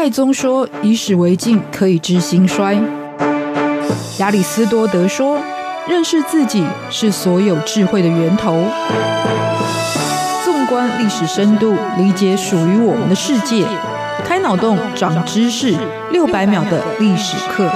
太宗说：“以史为镜，可以知兴衰。”亚里斯多德说：“认识自己是所有智慧的源头。”纵观历史深度，理解属于我们的世界，开脑洞，长知识，六百秒的历史课。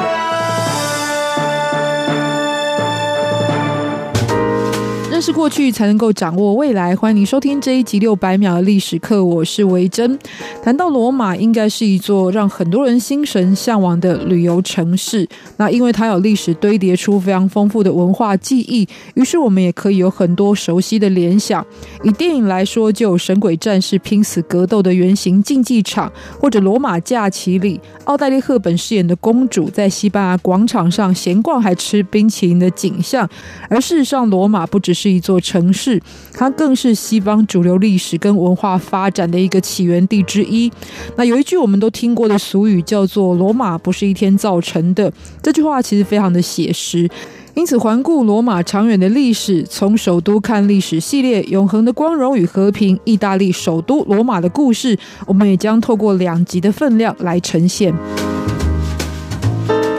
是过去才能够掌握未来。欢迎您收听这一集六百秒的历史课，我是维珍。谈到罗马，应该是一座让很多人心神向往的旅游城市。那因为它有历史堆叠出非常丰富的文化记忆，于是我们也可以有很多熟悉的联想。以电影来说，就有《神鬼战士》拼死格斗的原型竞技场，或者《罗马假期》里奥黛丽·赫本饰演的公主在西班牙广场上闲逛还吃冰淇淋的景象。而事实上，罗马不只是一座城市，它更是西方主流历史跟文化发展的一个起源地之一。那有一句我们都听过的俗语，叫做“罗马不是一天造成的”。这句话其实非常的写实。因此，环顾罗马长远的历史，从首都看历史系列《永恒的光荣与和平：意大利首都罗马的故事》，我们也将透过两集的分量来呈现。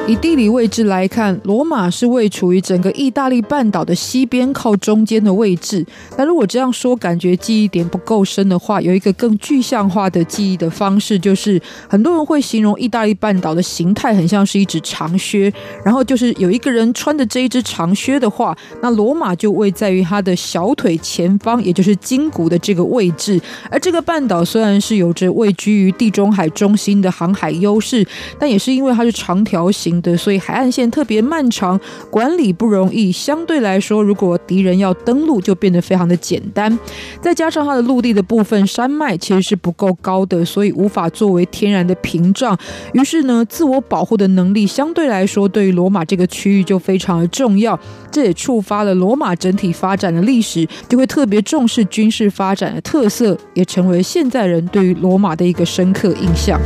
以地理位置来看，罗马是位处于整个意大利半岛的西边，靠中间的位置。那如果这样说，感觉记忆点不够深的话，有一个更具象化的记忆的方式，就是很多人会形容意大利半岛的形态很像是一只长靴，然后就是有一个人穿着这一只长靴的话，那罗马就位在于他的小腿前方，也就是筋骨的这个位置。而这个半岛虽然是有着位居于地中海中心的航海优势，但也是因为它是长条形。的，所以海岸线特别漫长，管理不容易。相对来说，如果敌人要登陆，就变得非常的简单。再加上它的陆地的部分山脉其实是不够高的，所以无法作为天然的屏障。于是呢，自我保护的能力相对来说，对于罗马这个区域就非常的重要。这也触发了罗马整体发展的历史，就会特别重视军事发展的特色，也成为现在人对于罗马的一个深刻印象。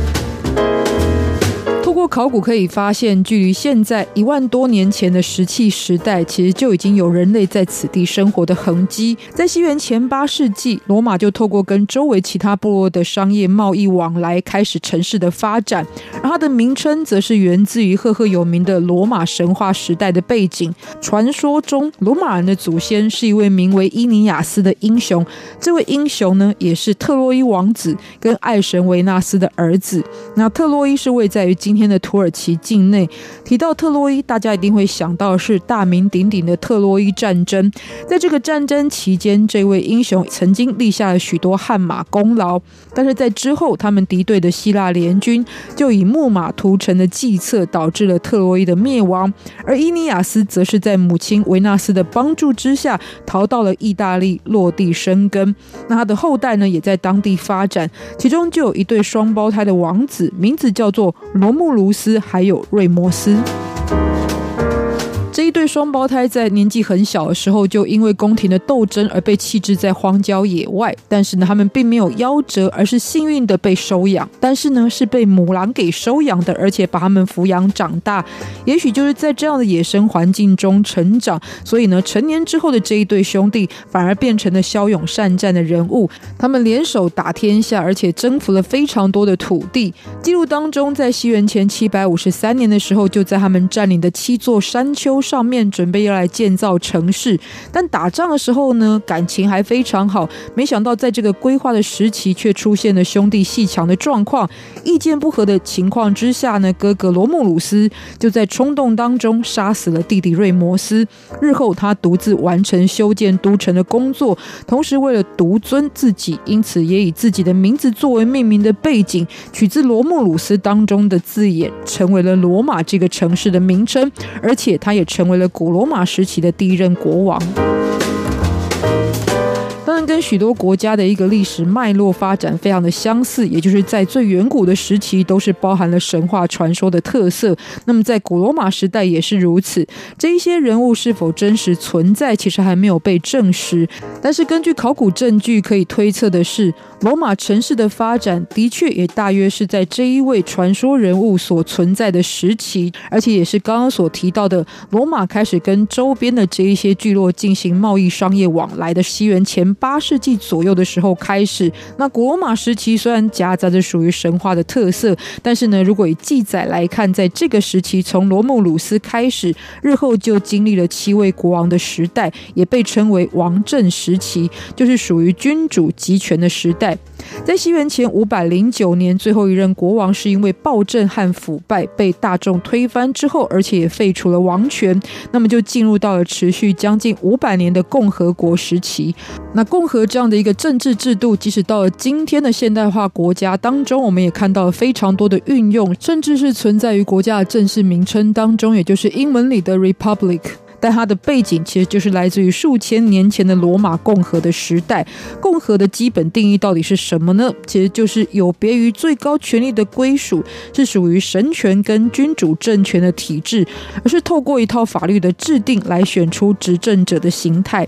考古可以发现，距离现在一万多年前的石器时代，其实就已经有人类在此地生活的痕迹。在西元前八世纪，罗马就透过跟周围其他部落的商业贸易往来，开始城市的发展。而它的名称，则是源自于赫赫有名的罗马神话时代的背景。传说中，罗马人的祖先是一位名为伊尼亚斯的英雄。这位英雄呢，也是特洛伊王子跟爱神维纳斯的儿子。那特洛伊是位在于今天的土耳其境内，提到特洛伊，大家一定会想到是大名鼎鼎的特洛伊战争。在这个战争期间，这位英雄曾经立下了许多汗马功劳。但是在之后，他们敌对的希腊联军就以木马屠城的计策，导致了特洛伊的灭亡。而伊尼亚斯则是在母亲维纳斯的帮助之下，逃到了意大利落地生根。那他的后代呢，也在当地发展，其中就有一对双胞胎的王子，名字叫做罗穆。卢斯还有瑞摩斯。这一对双胞胎在年纪很小的时候，就因为宫廷的斗争而被弃置在荒郊野外。但是呢，他们并没有夭折，而是幸运的被收养。但是呢，是被母狼给收养的，而且把他们抚养长大。也许就是在这样的野生环境中成长，所以呢，成年之后的这一对兄弟反而变成了骁勇善战的人物。他们联手打天下，而且征服了非常多的土地。记录当中，在西元前七百五十三年的时候，就在他们占领的七座山丘上面准备要来建造城市，但打仗的时候呢，感情还非常好。没想到在这个规划的时期，却出现了兄弟鬩墙的状况，意见不合的情况之下呢，哥哥罗慕鲁斯就在冲动当中杀死了弟弟瑞摩斯。日后他独自完成修建都城的工作，同时为了独尊自己，因此也以自己的名字作为命名的背景，取自罗慕鲁斯当中的字眼，成为了罗马这个城市的名称，而且他也成。为了古罗马时期的第一任国王。跟许多国家的一个历史脉络发展非常的相似，也就是在最远古的时期都是包含了神话传说的特色。那么，在古罗马时代也是如此。这一些人物是否真实存在，其实还没有被证实。但是，根据考古证据可以推测的是，罗马城市的发展的确也大约是在这一位传说人物所存在的时期，而且也是刚刚所提到的罗马开始跟周边的这一些聚落进行贸易商业往来的西元前八世纪左右的时候开始。那古罗马时期虽然夹杂着属于神话的特色，但是呢，如果以记载来看，在这个时期从罗慕鲁斯开始，日后就经历了七位国王的时代，也被称为王政时期，就是属于君主集权的时代。在西元前五百零九年，最后一任国王是因为暴政和腐败被大众推翻之后，而且也废除了王权，那么就进入到了持续将近五百年的共和国时期。那共和这样的一个政治制度，即使到了今天的现代化国家当中，我们也看到了非常多的运用，甚至是存在于国家的正式名称当中，也就是英文里的 Republic。但它的背景其实就是来自于数千年前的罗马共和的时代。共和的基本定义到底是什么呢？其实就是有别于最高权力的归属，是属于神权跟君主政权的体制，而是透过一套法律的制定来选出执政者的形态。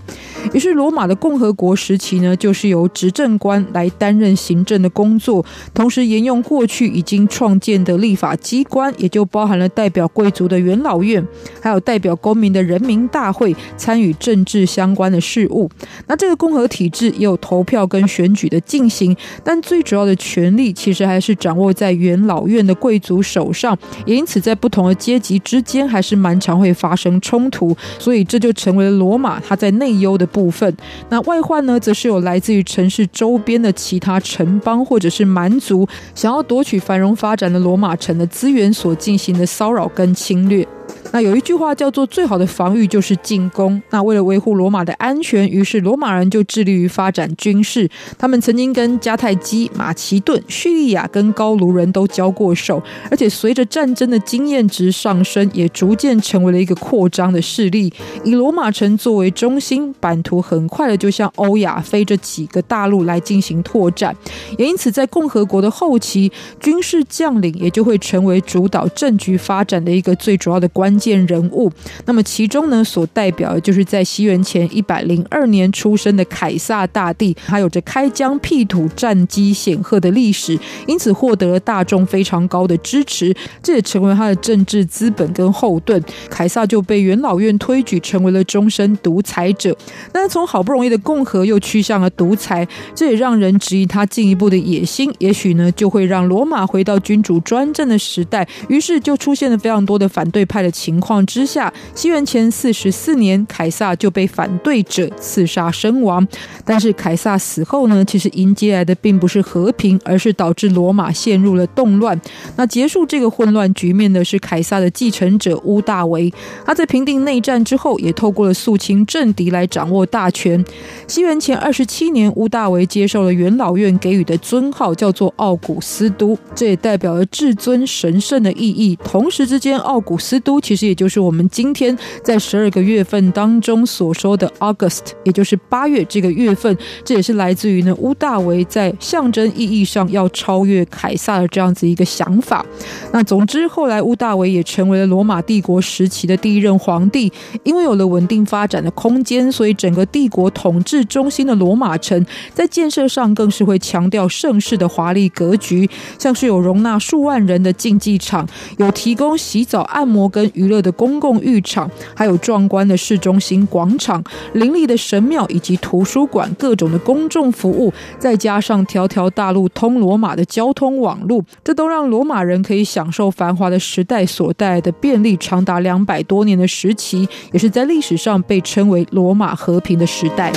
于是，罗马的共和国时期呢，就是由执政官来担任行政的工作，同时沿用过去已经创建的立法机关，也就包含了代表贵族的元老院，还有代表公民的人。人民大会参与政治相关的事务，那这个共和体制也有投票跟选举的进行，但最主要的权力其实还是掌握在元老院的贵族手上，也因此在不同的阶级之间还是蛮常会发生冲突，所以这就成为了罗马它在内忧的部分。那外患呢，则是有来自于城市周边的其他城邦或者是蛮族想要夺取繁荣发展的罗马城的资源所进行的骚扰跟侵略。那有一句话叫做“最好的防御就是进攻”。那为了维护罗马的安全，于是罗马人就致力于发展军事。他们曾经跟迦太基、马其顿、叙利亚跟高卢人都交过手，而且随着战争的经验值上升，也逐渐成为了一个扩张的势力。以罗马城作为中心，版图很快的就向欧亚非这几个大陆来进行拓展。也因此，在共和国的后期，军事将领也就会成为主导政局发展的一个最主要的关键。人物，那么其中呢，所代表的就是在西元前一百零二年出生的凯撒大帝，他有着开疆辟土、战绩显赫的历史，因此获得了大众非常高的支持，这也成为他的政治资本跟后盾。凯撒就被元老院推举成为了终身独裁者。那从好不容易的共和又趋向了独裁，这也让人质疑他进一步的野心。也许呢，就会让罗马回到君主专政的时代。于是就出现了非常多的反对派的情况。之下，西元前四十四年，凯撒就被反对者刺杀身亡。但是凯撒死后呢，其实迎接来的并不是和平，而是导致罗马陷入了动乱。那结束这个混乱局面的是凯撒的继承者屋大维。他在平定内战之后，也透过了肃清政敌来掌握大权。西元前二十七年，屋大维接受了元老院给予的尊号，叫做奥古斯都，这也代表了至尊神圣的意义。同时之间，奥古斯都其实。也就是我们今天在十二个月份当中所说的 August，也就是八月这个月份，这也是来自于呢屋大维在象征意义上要超越凯撒的这样子一个想法。那总之，后来屋大维也成为了罗马帝国时期的第一任皇帝，因为有了稳定发展的空间，所以整个帝国统治中心的罗马城在建设上更是会强调盛世的华丽格局，像是有容纳数万人的竞技场，有提供洗澡、按摩跟娱乐的公共浴场，还有壮观的市中心广场、林立的神庙以及图书馆，各种的公众服务，再加上条条大路通罗马的交通网路，这都让罗马人可以享受繁华的时代所带来的便利，长达两百多年的时期，也是在历史上被称为罗马和平的时代。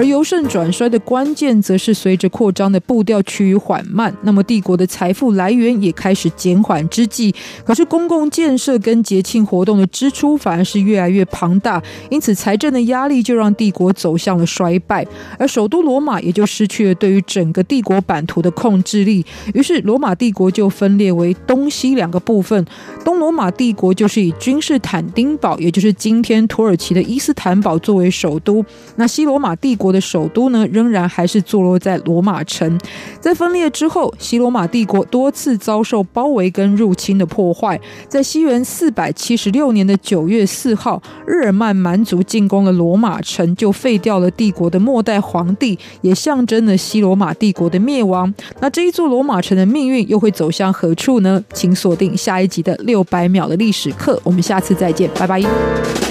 而由盛转衰的关键，则是随着扩张的步调趋于缓慢，那么帝国的财富来源也开始减缓之际。可是公共建设跟节庆活动的支出反而是越来越庞大，因此财政的压力就让帝国走向了衰败，而首都罗马也就失去了对于整个帝国版图的控制力。于是罗马帝国就分裂为东西两个部分，东罗马帝国就是以君士坦丁堡，也就是今天土耳其的伊斯坦堡作为首都，那西罗马帝国。的首都呢，仍然还是坐落在罗马城。在分裂之后，西罗马帝国多次遭受包围跟入侵的破坏。在西元四百七十六年的九月四号，日耳曼蛮族进攻了罗马城，就废掉了帝国的末代皇帝，也象征了西罗马帝国的灭亡。那这一座罗马城的命运又会走向何处呢？请锁定下一集的六百秒的历史课，我们下次再见，拜拜。